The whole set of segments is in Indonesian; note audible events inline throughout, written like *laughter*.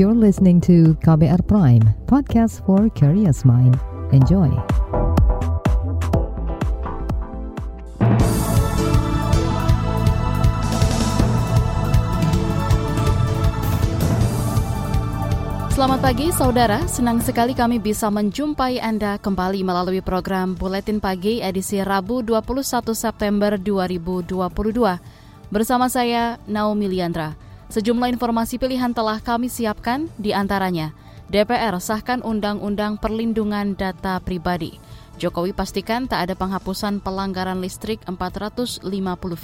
You're listening to KBR Prime, podcast for curious mind. Enjoy. Selamat pagi saudara, senang sekali kami bisa menjumpai Anda kembali melalui program Buletin Pagi edisi Rabu 21 September 2022. Bersama saya Naomi Liandra. Sejumlah informasi pilihan telah kami siapkan di antaranya DPR sahkan Undang-Undang Perlindungan Data Pribadi. Jokowi pastikan tak ada penghapusan pelanggaran listrik 450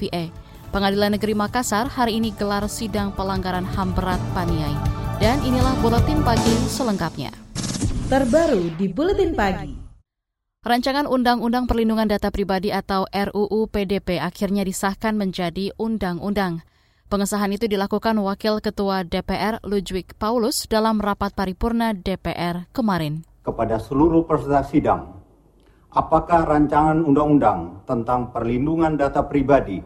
VE. Pengadilan Negeri Makassar hari ini gelar sidang pelanggaran HAM berat Paniai. Dan inilah Buletin Pagi selengkapnya. Terbaru di Buletin Pagi. Rancangan Undang-Undang Perlindungan Data Pribadi atau RUU PDP akhirnya disahkan menjadi undang-undang. Pengesahan itu dilakukan Wakil Ketua DPR Ludwig Paulus dalam rapat paripurna DPR kemarin. Kepada seluruh peserta sidang, apakah rancangan undang-undang tentang perlindungan data pribadi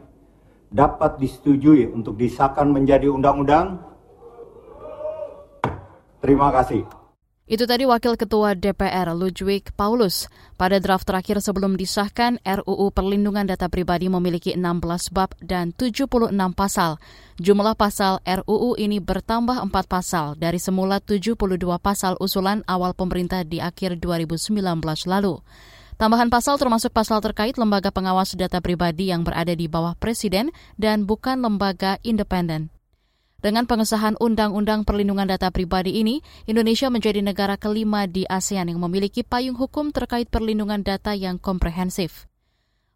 dapat disetujui untuk disahkan menjadi undang-undang? Terima kasih. Itu tadi Wakil Ketua DPR Ludwig Paulus. Pada draft terakhir sebelum disahkan, RUU Perlindungan Data Pribadi memiliki 16 bab dan 76 pasal. Jumlah pasal RUU ini bertambah 4 pasal dari semula 72 pasal usulan awal pemerintah di akhir 2019 lalu. Tambahan pasal termasuk pasal terkait lembaga pengawas data pribadi yang berada di bawah presiden dan bukan lembaga independen. Dengan pengesahan Undang-Undang Perlindungan Data Pribadi ini, Indonesia menjadi negara kelima di ASEAN yang memiliki payung hukum terkait perlindungan data yang komprehensif.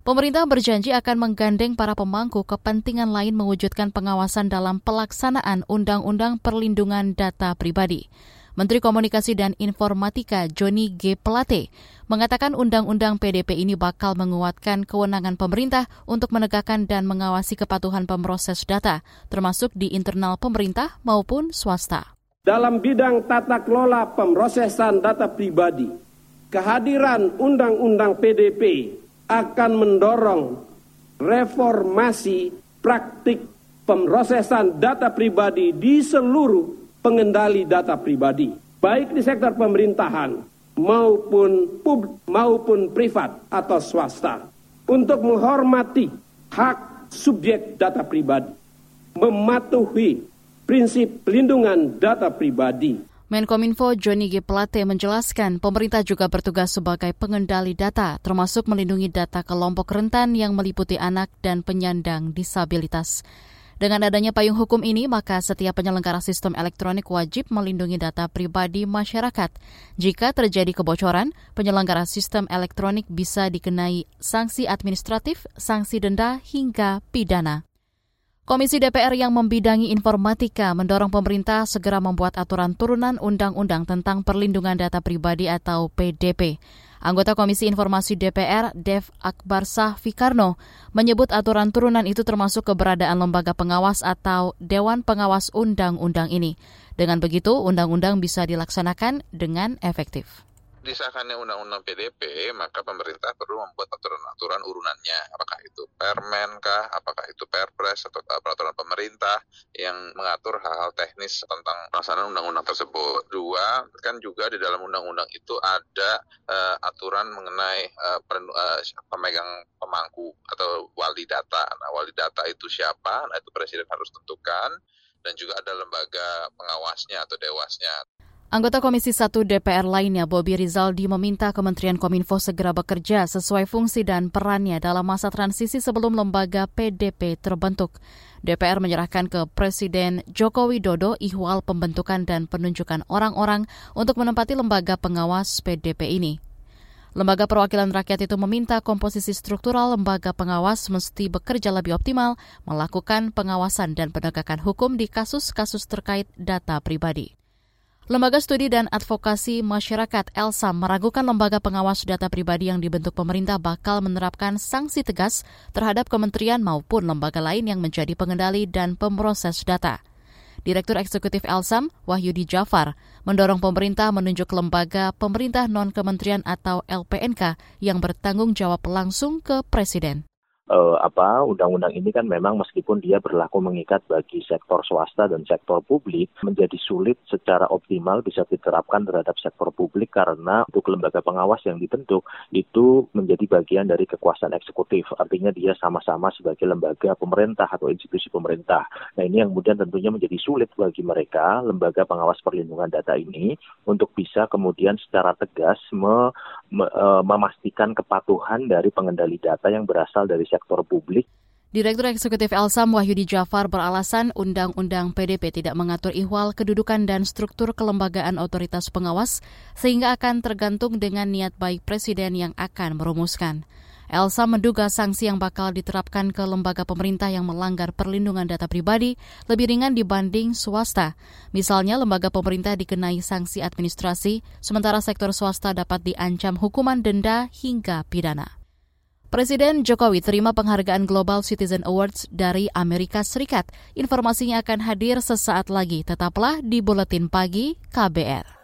Pemerintah berjanji akan menggandeng para pemangku kepentingan lain mewujudkan pengawasan dalam pelaksanaan Undang-Undang Perlindungan Data Pribadi. Menteri Komunikasi dan Informatika Joni G. Pelate mengatakan undang-undang PDP ini bakal menguatkan kewenangan pemerintah untuk menegakkan dan mengawasi kepatuhan pemroses data, termasuk di internal pemerintah maupun swasta. Dalam bidang tata kelola pemrosesan data pribadi, kehadiran undang-undang PDP akan mendorong reformasi praktik pemrosesan data pribadi di seluruh pengendali data pribadi, baik di sektor pemerintahan maupun pub, maupun privat atau swasta, untuk menghormati hak subjek data pribadi, mematuhi prinsip pelindungan data pribadi. Menkominfo Johnny G. Plate menjelaskan pemerintah juga bertugas sebagai pengendali data, termasuk melindungi data kelompok rentan yang meliputi anak dan penyandang disabilitas. Dengan adanya payung hukum ini, maka setiap penyelenggara sistem elektronik wajib melindungi data pribadi masyarakat. Jika terjadi kebocoran, penyelenggara sistem elektronik bisa dikenai sanksi administratif, sanksi denda, hingga pidana. Komisi DPR yang membidangi informatika mendorong pemerintah segera membuat aturan turunan undang-undang tentang perlindungan data pribadi atau PDP. Anggota Komisi Informasi DPR, Dev Akbarsah Fikarno, menyebut aturan turunan itu termasuk keberadaan lembaga pengawas atau Dewan Pengawas Undang-Undang ini. Dengan begitu, undang-undang bisa dilaksanakan dengan efektif disahkannya undang-undang PDP, maka pemerintah perlu membuat aturan-aturan urunannya. Apakah itu permen kah, apakah itu perpres atau peraturan pemerintah yang mengatur hal-hal teknis tentang pelaksanaan undang-undang tersebut. Dua, kan juga di dalam undang-undang itu ada uh, aturan mengenai uh, uh, pemegang pemangku atau wali data. Nah, wali data itu siapa? Nah, itu presiden harus tentukan dan juga ada lembaga pengawasnya atau dewasnya. Anggota Komisi 1 DPR lainnya, Bobi Rizaldi, meminta Kementerian Kominfo segera bekerja sesuai fungsi dan perannya dalam masa transisi sebelum lembaga PDP terbentuk. DPR menyerahkan ke Presiden Joko Widodo ihwal pembentukan dan penunjukan orang-orang untuk menempati lembaga pengawas PDP ini. Lembaga Perwakilan Rakyat itu meminta komposisi struktural lembaga pengawas mesti bekerja lebih optimal, melakukan pengawasan dan penegakan hukum di kasus-kasus terkait data pribadi. Lembaga Studi dan Advokasi Masyarakat ELSA meragukan lembaga pengawas data pribadi yang dibentuk pemerintah bakal menerapkan sanksi tegas terhadap kementerian maupun lembaga lain yang menjadi pengendali dan pemroses data. Direktur Eksekutif Elsam, Wahyudi Jafar, mendorong pemerintah menunjuk lembaga pemerintah non-kementerian atau LPNK yang bertanggung jawab langsung ke Presiden uh, apa undang-undang ini kan memang meskipun dia berlaku mengikat bagi sektor swasta dan sektor publik menjadi sulit secara optimal bisa diterapkan terhadap sektor publik karena untuk lembaga pengawas yang dibentuk itu menjadi bagian dari kekuasaan eksekutif artinya dia sama-sama sebagai lembaga pemerintah atau institusi pemerintah. Nah ini yang kemudian tentunya menjadi sulit bagi mereka lembaga pengawas perlindungan data ini untuk bisa kemudian secara tegas me, memastikan kepatuhan dari pengendali data yang berasal dari sektor publik. Direktur Eksekutif Elsam Wahyudi Jafar beralasan Undang-Undang PDP tidak mengatur ihwal kedudukan dan struktur kelembagaan otoritas pengawas sehingga akan tergantung dengan niat baik Presiden yang akan merumuskan. Elsa menduga sanksi yang bakal diterapkan ke lembaga pemerintah yang melanggar perlindungan data pribadi lebih ringan dibanding swasta. Misalnya, lembaga pemerintah dikenai sanksi administrasi, sementara sektor swasta dapat diancam hukuman denda hingga pidana. Presiden Jokowi terima penghargaan Global Citizen Awards dari Amerika Serikat. Informasinya akan hadir sesaat lagi. Tetaplah di Buletin Pagi KBR.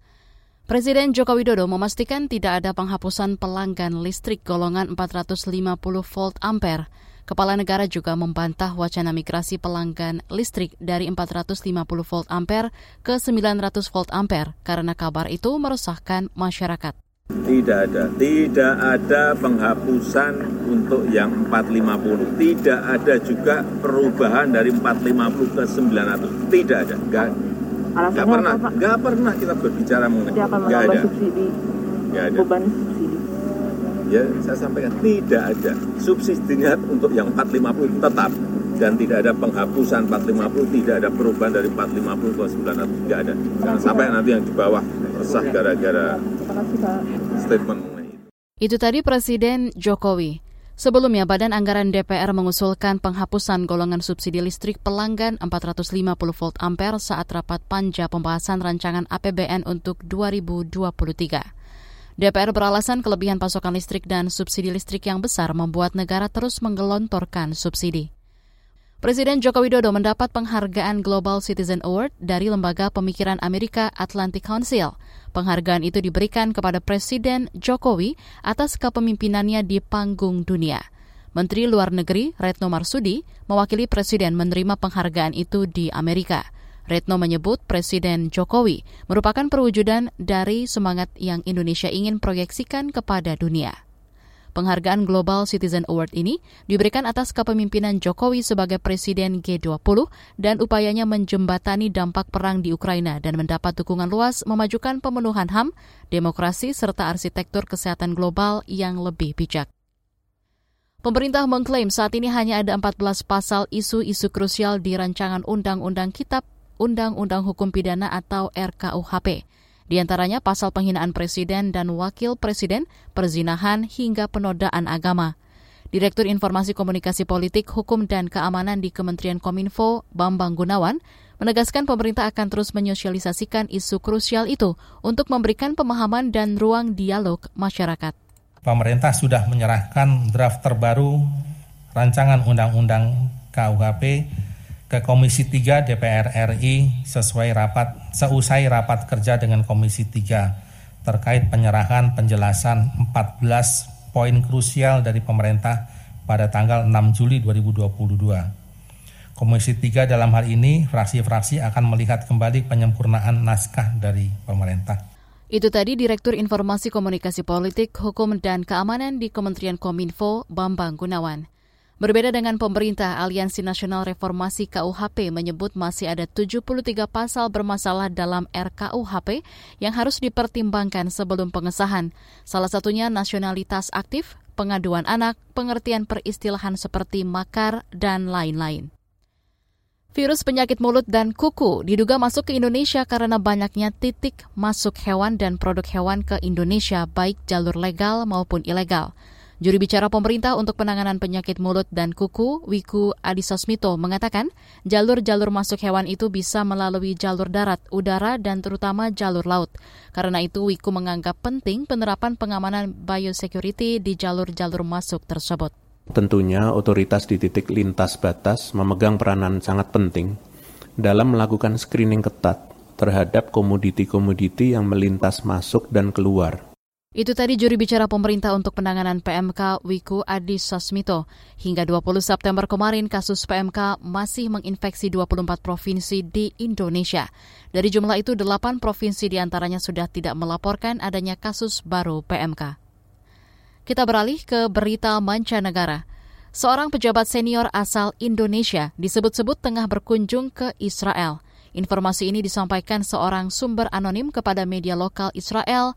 Presiden Joko Widodo memastikan tidak ada penghapusan pelanggan listrik golongan 450 volt ampere. Kepala negara juga membantah wacana migrasi pelanggan listrik dari 450 volt ampere ke 900 volt ampere karena kabar itu meresahkan masyarakat. Tidak ada, tidak ada penghapusan untuk yang 450. Tidak ada juga perubahan dari 450 ke 900. Tidak ada, enggak. Enggak pernah, enggak pernah kita berbicara mengenai Dia akan menambah subsidi, enggak ada. beban subsidi. Ya, saya sampaikan tidak ada. Subsidinya untuk yang 450 tetap dan tidak ada penghapusan 450, tidak ada perubahan dari 450 ke 900, enggak ada. Jangan sampai nanti yang di bawah resah gara-gara statement mengenai itu. Itu tadi Presiden Jokowi. Sebelumnya, Badan Anggaran DPR mengusulkan penghapusan golongan subsidi listrik pelanggan 450 volt ampere saat rapat panja pembahasan rancangan APBN untuk 2023. DPR beralasan kelebihan pasokan listrik dan subsidi listrik yang besar membuat negara terus menggelontorkan subsidi. Presiden Joko Widodo mendapat penghargaan Global Citizen Award dari Lembaga Pemikiran Amerika Atlantic Council. Penghargaan itu diberikan kepada Presiden Jokowi atas kepemimpinannya di panggung dunia. Menteri Luar Negeri Retno Marsudi mewakili Presiden menerima penghargaan itu di Amerika. Retno menyebut Presiden Jokowi merupakan perwujudan dari semangat yang Indonesia ingin proyeksikan kepada dunia. Penghargaan Global Citizen Award ini diberikan atas kepemimpinan Jokowi sebagai Presiden G20 dan upayanya menjembatani dampak perang di Ukraina dan mendapat dukungan luas memajukan pemenuhan HAM, demokrasi, serta arsitektur kesehatan global yang lebih bijak. Pemerintah mengklaim saat ini hanya ada 14 pasal isu-isu krusial di rancangan Undang-Undang Kitab Undang-Undang Hukum Pidana atau RKUHP. Di antaranya pasal penghinaan presiden dan wakil presiden, perzinahan hingga penodaan agama. Direktur Informasi Komunikasi Politik, Hukum dan Keamanan di Kementerian Kominfo, Bambang Gunawan, menegaskan pemerintah akan terus menyosialisasikan isu krusial itu untuk memberikan pemahaman dan ruang dialog masyarakat. Pemerintah sudah menyerahkan draft terbaru rancangan undang-undang KUHP ke Komisi 3 DPR RI sesuai rapat seusai rapat kerja dengan Komisi 3 terkait penyerahan penjelasan 14 poin krusial dari pemerintah pada tanggal 6 Juli 2022. Komisi 3 dalam hal ini fraksi-fraksi akan melihat kembali penyempurnaan naskah dari pemerintah. Itu tadi Direktur Informasi Komunikasi Politik, Hukum dan Keamanan di Kementerian Kominfo, Bambang Gunawan. Berbeda dengan pemerintah, Aliansi Nasional Reformasi KUHP menyebut masih ada 73 pasal bermasalah dalam RKUHP yang harus dipertimbangkan sebelum pengesahan. Salah satunya nasionalitas aktif, pengaduan anak, pengertian peristilahan seperti makar, dan lain-lain. Virus penyakit mulut dan kuku diduga masuk ke Indonesia karena banyaknya titik masuk hewan dan produk hewan ke Indonesia baik jalur legal maupun ilegal. Juri bicara pemerintah untuk penanganan penyakit mulut dan kuku, Wiku Adisosmito, mengatakan jalur-jalur masuk hewan itu bisa melalui jalur darat, udara, dan terutama jalur laut. Karena itu, Wiku menganggap penting penerapan pengamanan biosecurity di jalur-jalur masuk tersebut. Tentunya otoritas di titik lintas batas memegang peranan sangat penting dalam melakukan screening ketat terhadap komoditi-komoditi yang melintas masuk dan keluar itu tadi juri bicara pemerintah untuk penanganan PMK Wiku Adi Sasmito. Hingga 20 September kemarin kasus PMK masih menginfeksi 24 provinsi di Indonesia. Dari jumlah itu 8 provinsi di antaranya sudah tidak melaporkan adanya kasus baru PMK. Kita beralih ke berita mancanegara. Seorang pejabat senior asal Indonesia disebut-sebut tengah berkunjung ke Israel. Informasi ini disampaikan seorang sumber anonim kepada media lokal Israel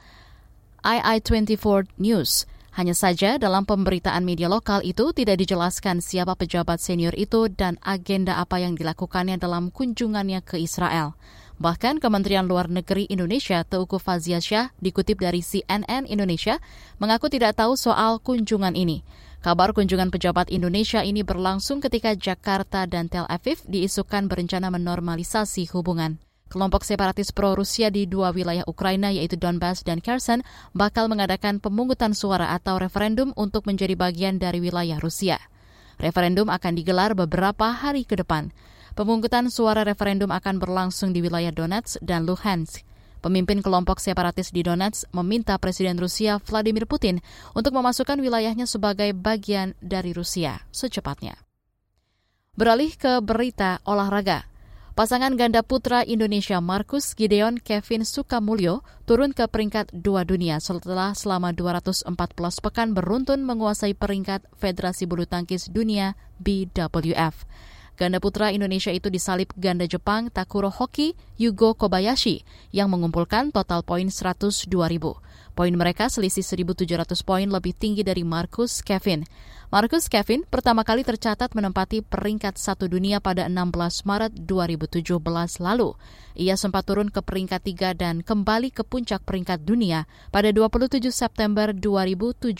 II24 News. Hanya saja dalam pemberitaan media lokal itu tidak dijelaskan siapa pejabat senior itu dan agenda apa yang dilakukannya dalam kunjungannya ke Israel. Bahkan Kementerian Luar Negeri Indonesia Teuku Faziasyah dikutip dari CNN Indonesia mengaku tidak tahu soal kunjungan ini. Kabar kunjungan pejabat Indonesia ini berlangsung ketika Jakarta dan Tel Aviv diisukan berencana menormalisasi hubungan. Kelompok separatis pro-Rusia di dua wilayah Ukraina yaitu Donbas dan Kherson bakal mengadakan pemungutan suara atau referendum untuk menjadi bagian dari wilayah Rusia. Referendum akan digelar beberapa hari ke depan. Pemungutan suara referendum akan berlangsung di wilayah Donetsk dan Luhansk. Pemimpin kelompok separatis di Donetsk meminta Presiden Rusia Vladimir Putin untuk memasukkan wilayahnya sebagai bagian dari Rusia secepatnya. Beralih ke berita olahraga. Pasangan ganda putra Indonesia Markus Gideon Kevin Sukamulyo turun ke peringkat dua dunia setelah selama 214 pekan beruntun menguasai peringkat Federasi Bulu Tangkis Dunia BWF. Ganda putra Indonesia itu disalip ganda Jepang Takuro Hoki Yugo Kobayashi yang mengumpulkan total poin 102 ribu. Poin mereka selisih 1.700 poin lebih tinggi dari Marcus Kevin. Marcus Kevin pertama kali tercatat menempati peringkat satu dunia pada 16 Maret 2017 lalu. Ia sempat turun ke peringkat tiga dan kembali ke puncak peringkat dunia pada 27 September 2017.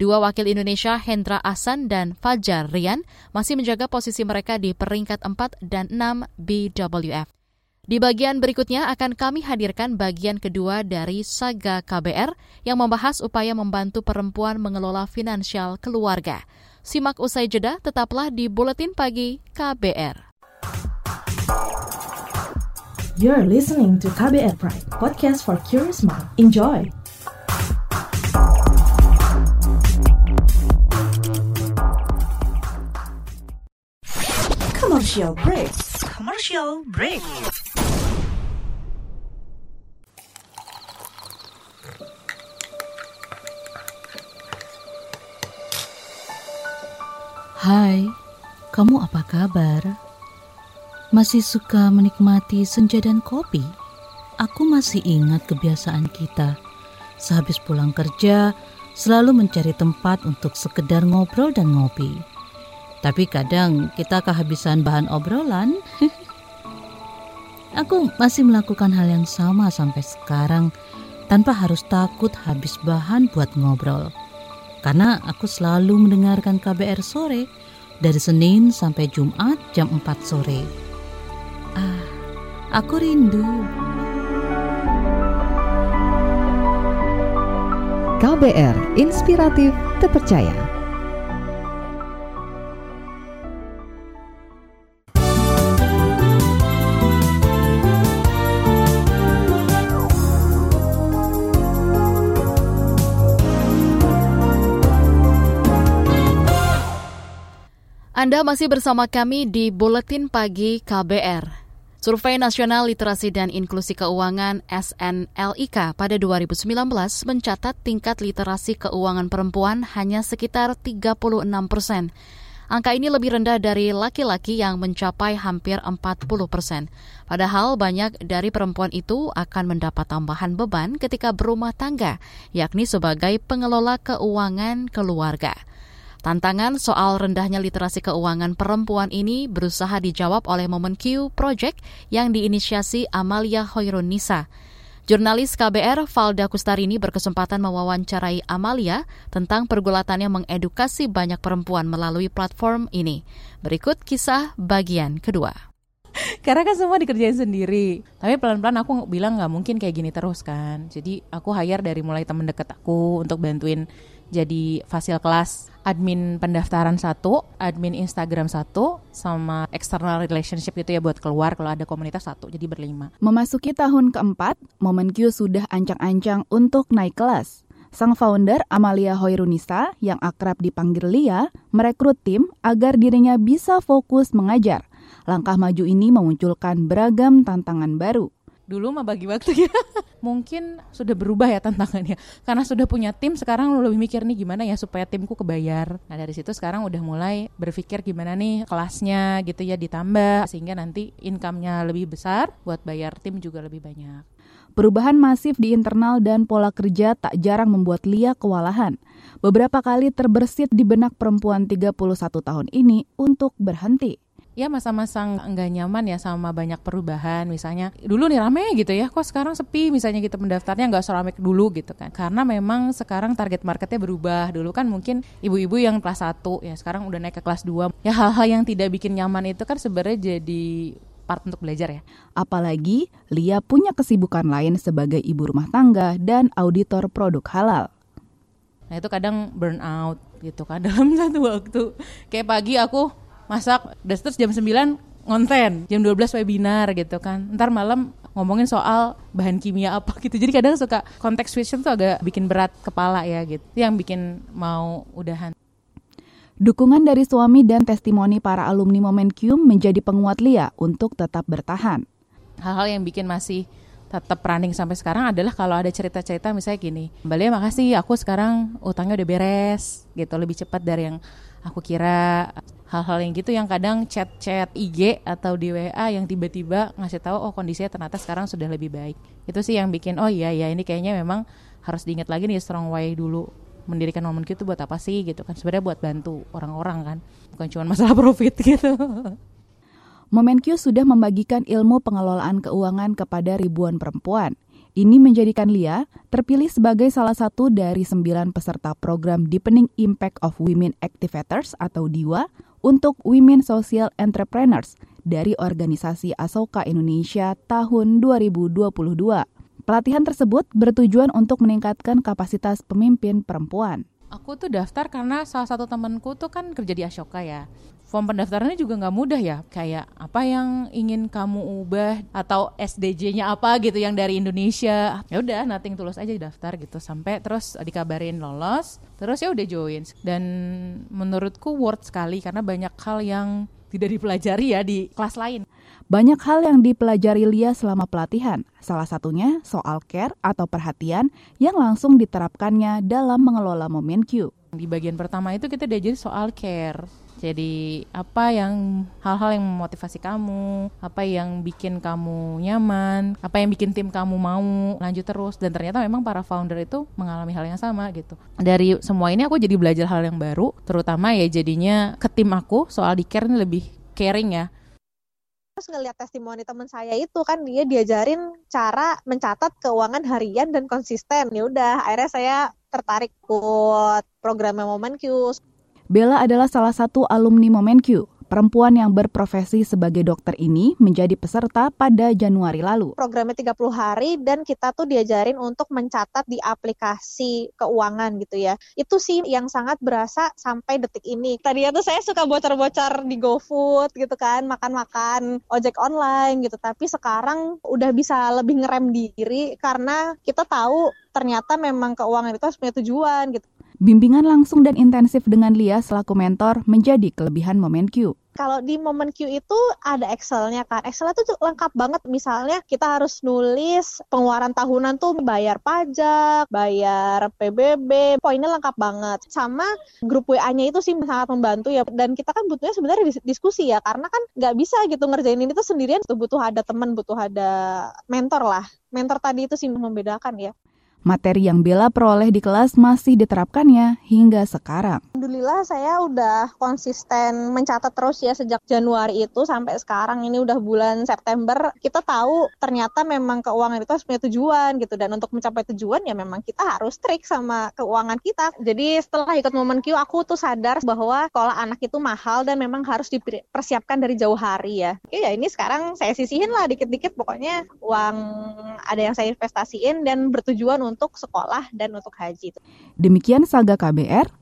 Dua wakil Indonesia, Hendra Ahsan dan Fajar Rian, masih menjaga posisi mereka di peringkat 4 dan 6 BWF. Di bagian berikutnya akan kami hadirkan bagian kedua dari Saga KBR yang membahas upaya membantu perempuan mengelola finansial keluarga. Simak usai jeda, tetaplah di Buletin Pagi KBR. You're listening to KBR Pride, podcast for curious mind. Enjoy! Commercial break. Commercial break. Hai, kamu apa kabar? Masih suka menikmati senja dan kopi? Aku masih ingat kebiasaan kita. Sehabis pulang kerja, selalu mencari tempat untuk sekedar ngobrol dan ngopi. Tapi kadang kita kehabisan bahan obrolan. *laughs* Aku masih melakukan hal yang sama sampai sekarang tanpa harus takut habis bahan buat ngobrol karena aku selalu mendengarkan KBR sore dari Senin sampai Jumat jam 4 sore. Ah, aku rindu. KBR Inspiratif Terpercaya. Anda masih bersama kami di Buletin Pagi KBR. Survei Nasional Literasi dan Inklusi Keuangan SNLIK pada 2019 mencatat tingkat literasi keuangan perempuan hanya sekitar 36 persen. Angka ini lebih rendah dari laki-laki yang mencapai hampir 40 persen. Padahal banyak dari perempuan itu akan mendapat tambahan beban ketika berumah tangga, yakni sebagai pengelola keuangan keluarga. Tantangan soal rendahnya literasi keuangan perempuan ini berusaha dijawab oleh Momen Q Project yang diinisiasi Amalia Hoirun Nisa. Jurnalis KBR Valda Kustarini berkesempatan mewawancarai Amalia tentang pergulatannya mengedukasi banyak perempuan melalui platform ini. Berikut kisah bagian kedua. Karena kan semua dikerjain sendiri. Tapi pelan-pelan aku bilang nggak mungkin kayak gini terus kan. Jadi aku hire dari mulai temen deket aku untuk bantuin jadi fasil kelas admin pendaftaran satu, admin Instagram satu, sama external relationship itu ya buat keluar kalau ada komunitas satu, jadi berlima. Memasuki tahun keempat, Momen Q sudah ancang-ancang untuk naik kelas. Sang founder Amalia Hoirunisa yang akrab dipanggil Lia merekrut tim agar dirinya bisa fokus mengajar. Langkah maju ini memunculkan beragam tantangan baru dulu mah bagi waktu ya. *laughs* Mungkin sudah berubah ya tantangannya. Karena sudah punya tim sekarang lebih mikir nih gimana ya supaya timku kebayar. Nah dari situ sekarang udah mulai berpikir gimana nih kelasnya gitu ya ditambah sehingga nanti income-nya lebih besar buat bayar tim juga lebih banyak. Perubahan masif di internal dan pola kerja tak jarang membuat Lia kewalahan. Beberapa kali terbersit di benak perempuan 31 tahun ini untuk berhenti ya masa-masa nggak nyaman ya sama banyak perubahan misalnya dulu nih rame gitu ya kok sekarang sepi misalnya kita gitu mendaftarnya nggak seramai dulu gitu kan karena memang sekarang target marketnya berubah dulu kan mungkin ibu-ibu yang kelas 1 ya sekarang udah naik ke kelas 2 ya hal-hal yang tidak bikin nyaman itu kan sebenarnya jadi part untuk belajar ya. Apalagi Lia punya kesibukan lain sebagai ibu rumah tangga dan auditor produk halal. Nah itu kadang burn out gitu kan *laughs* dalam satu waktu. Kayak pagi aku masak udah terus jam 9 ngonten jam 12 webinar gitu kan. Ntar malam ngomongin soal bahan kimia apa gitu. Jadi kadang suka konteks switch tuh agak bikin berat kepala ya gitu. Yang bikin mau udahan. Dukungan dari suami dan testimoni para alumni Momencum menjadi penguat Lia untuk tetap bertahan. Hal-hal yang bikin masih tetap running sampai sekarang adalah kalau ada cerita-cerita misalnya gini, Mbak Lia makasih aku sekarang utangnya udah beres gitu. Lebih cepat dari yang aku kira hal-hal yang gitu yang kadang chat-chat IG atau di WA yang tiba-tiba ngasih tahu oh kondisinya ternyata sekarang sudah lebih baik. Itu sih yang bikin oh iya ya ini kayaknya memang harus diingat lagi nih strong way dulu mendirikan momen itu buat apa sih gitu kan sebenarnya buat bantu orang-orang kan bukan cuma masalah *laughs* profit gitu. Momenq sudah membagikan ilmu pengelolaan keuangan kepada ribuan perempuan. Ini menjadikan Lia terpilih sebagai salah satu dari sembilan peserta program Deepening Impact of Women Activators atau DIWA untuk Women Social Entrepreneurs dari organisasi Asoka Indonesia tahun 2022. Pelatihan tersebut bertujuan untuk meningkatkan kapasitas pemimpin perempuan. Aku tuh daftar karena salah satu temanku tuh kan kerja di Ashoka ya form pendaftarannya juga nggak mudah ya. Kayak apa yang ingin kamu ubah atau SDJ-nya apa gitu yang dari Indonesia. Ya udah nothing tulus aja daftar gitu. Sampai terus dikabarin lolos terus ya udah join. Dan menurutku worth sekali karena banyak hal yang tidak dipelajari ya di kelas lain. Banyak hal yang dipelajari Lia selama pelatihan, salah satunya soal care atau perhatian yang langsung diterapkannya dalam mengelola momen Q. Di bagian pertama itu kita diajari soal care jadi apa yang hal-hal yang memotivasi kamu, apa yang bikin kamu nyaman, apa yang bikin tim kamu mau lanjut terus. Dan ternyata memang para founder itu mengalami hal yang sama gitu. Dari semua ini aku jadi belajar hal yang baru, terutama ya jadinya ke tim aku soal di care ini lebih caring ya. Terus ngelihat testimoni teman saya itu kan dia diajarin cara mencatat keuangan harian dan konsisten. Ya udah akhirnya saya tertarik buat program Moment Q Bella adalah salah satu alumni Momenq. Perempuan yang berprofesi sebagai dokter ini menjadi peserta pada Januari lalu. Programnya 30 hari dan kita tuh diajarin untuk mencatat di aplikasi keuangan gitu ya. Itu sih yang sangat berasa sampai detik ini. Tadinya tuh saya suka bocor-bocor di GoFood gitu kan, makan-makan ojek online gitu. Tapi sekarang udah bisa lebih ngerem diri karena kita tahu ternyata memang keuangan itu harus punya tujuan gitu. Bimbingan langsung dan intensif dengan Lia selaku mentor menjadi kelebihan Momen Q. Kalau di Momen Q itu ada Excel-nya kan. Excel itu lengkap banget. Misalnya kita harus nulis pengeluaran tahunan tuh bayar pajak, bayar PBB, poinnya lengkap banget. Sama grup WA-nya itu sih sangat membantu ya. Dan kita kan butuhnya sebenarnya diskusi ya. Karena kan nggak bisa gitu ngerjain ini tuh sendirian. Butuh ada teman, butuh ada mentor lah. Mentor tadi itu sih membedakan ya. Materi yang Bella peroleh di kelas masih diterapkannya hingga sekarang. Alhamdulillah saya udah konsisten mencatat terus ya sejak Januari itu sampai sekarang ini udah bulan September. Kita tahu ternyata memang keuangan itu harus punya tujuan gitu dan untuk mencapai tujuan ya memang kita harus trik sama keuangan kita. Jadi setelah ikut momen Q aku tuh sadar bahwa sekolah anak itu mahal dan memang harus dipersiapkan dari jauh hari ya. Oke ya ini sekarang saya sisihin lah dikit-dikit pokoknya uang ada yang saya investasiin dan bertujuan untuk sekolah dan untuk haji. Demikian Saga KBR,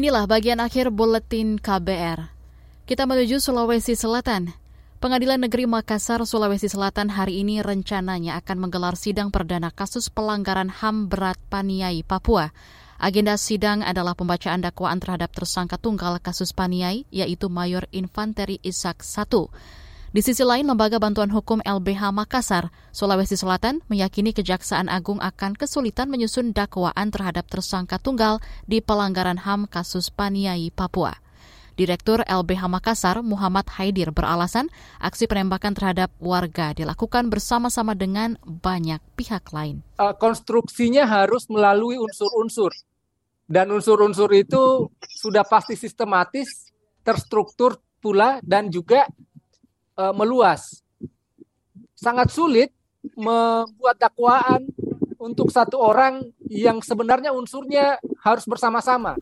Inilah bagian akhir buletin KBR. Kita menuju Sulawesi Selatan. Pengadilan Negeri Makassar, Sulawesi Selatan hari ini rencananya akan menggelar sidang perdana kasus pelanggaran HAM berat Paniai, Papua. Agenda sidang adalah pembacaan dakwaan terhadap tersangka tunggal kasus Paniai, yaitu Mayor Infanteri Ishak I. Di sisi lain, Lembaga Bantuan Hukum LBH Makassar, Sulawesi Selatan meyakini Kejaksaan Agung akan kesulitan menyusun dakwaan terhadap tersangka tunggal di pelanggaran HAM kasus Paniai, Papua. Direktur LBH Makassar, Muhammad Haidir, beralasan aksi penembakan terhadap warga dilakukan bersama-sama dengan banyak pihak lain. Uh, konstruksinya harus melalui unsur-unsur. Dan unsur-unsur itu sudah pasti sistematis, terstruktur pula, dan juga uh, meluas. Sangat sulit membuat dakwaan untuk satu orang yang sebenarnya unsurnya harus bersama-sama.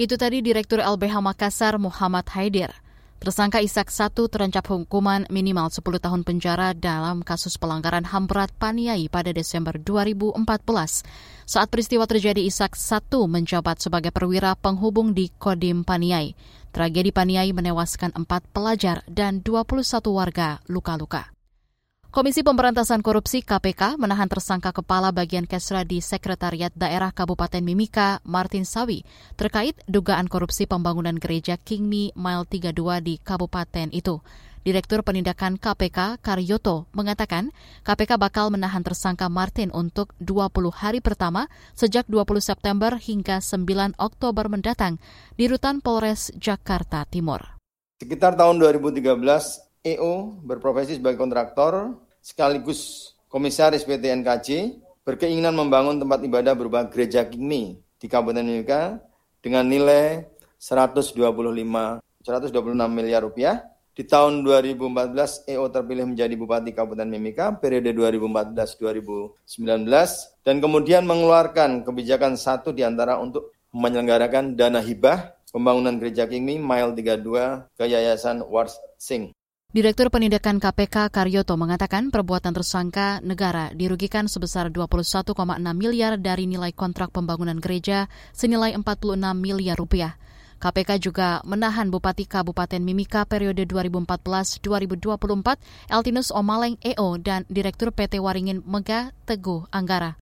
Itu tadi Direktur LBH Makassar Muhammad Haidir. Tersangka Isak satu terancap hukuman minimal 10 tahun penjara dalam kasus pelanggaran HAM berat Paniai pada Desember 2014. Saat peristiwa terjadi, Isak satu menjabat sebagai perwira penghubung di Kodim Paniai. Tragedi Paniai menewaskan empat pelajar dan 21 warga luka-luka. Komisi Pemberantasan Korupsi KPK menahan tersangka kepala bagian Kesra di Sekretariat Daerah Kabupaten Mimika, Martin Sawi, terkait dugaan korupsi pembangunan gereja Kingmi Mile 32 di kabupaten itu. Direktur Penindakan KPK Karyoto mengatakan KPK bakal menahan tersangka Martin untuk 20 hari pertama sejak 20 September hingga 9 Oktober mendatang di Rutan Polres Jakarta Timur. Sekitar tahun 2013, EO berprofesi sebagai kontraktor sekaligus komisaris PT NKJ berkeinginan membangun tempat ibadah berupa gereja Kingmi di Kabupaten Mimika dengan nilai 125 126 miliar rupiah. Di tahun 2014 EO terpilih menjadi Bupati Kabupaten Mimika periode 2014-2019 dan kemudian mengeluarkan kebijakan satu di antara untuk menyelenggarakan dana hibah pembangunan gereja Kingmi Mile 32 ke Yayasan Wars Sing. Direktur Penindakan KPK Karyoto mengatakan perbuatan tersangka negara dirugikan sebesar 21,6 miliar dari nilai kontrak pembangunan gereja senilai 46 miliar rupiah. KPK juga menahan Bupati Kabupaten Mimika periode 2014-2024 Eltinus Omaleng EO dan Direktur PT Waringin Mega Teguh Anggara.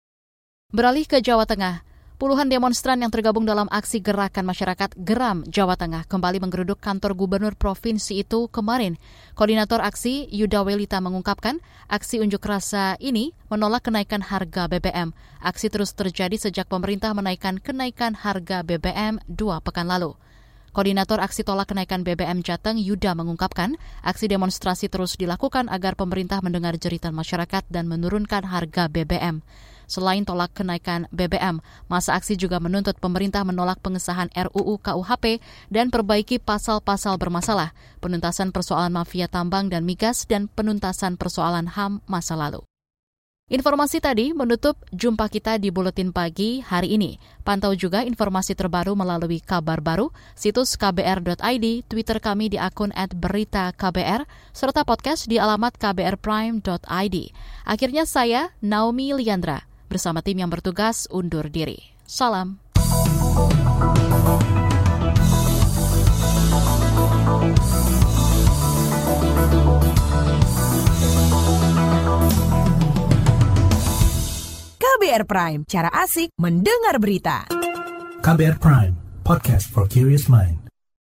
Beralih ke Jawa Tengah, Puluhan demonstran yang tergabung dalam aksi gerakan masyarakat Geram Jawa Tengah kembali menggeruduk kantor gubernur provinsi itu kemarin. Koordinator aksi Yuda Welita mengungkapkan aksi unjuk rasa ini menolak kenaikan harga BBM. Aksi terus terjadi sejak pemerintah menaikkan kenaikan harga BBM dua pekan lalu. Koordinator aksi tolak kenaikan BBM Jateng Yuda mengungkapkan aksi demonstrasi terus dilakukan agar pemerintah mendengar jeritan masyarakat dan menurunkan harga BBM. Selain tolak kenaikan BBM, masa aksi juga menuntut pemerintah menolak pengesahan RUU KUHP dan perbaiki pasal-pasal bermasalah, penuntasan persoalan mafia tambang dan migas, dan penuntasan persoalan HAM masa lalu. Informasi tadi menutup jumpa kita di Buletin Pagi hari ini. Pantau juga informasi terbaru melalui kabar baru, situs kbr.id, Twitter kami di akun @beritaKBR, serta podcast di alamat kbrprime.id. Akhirnya saya, Naomi Liandra bersama tim yang bertugas undur diri. Salam. KBR Prime, cara asik mendengar berita. KBR Prime, podcast for curious mind.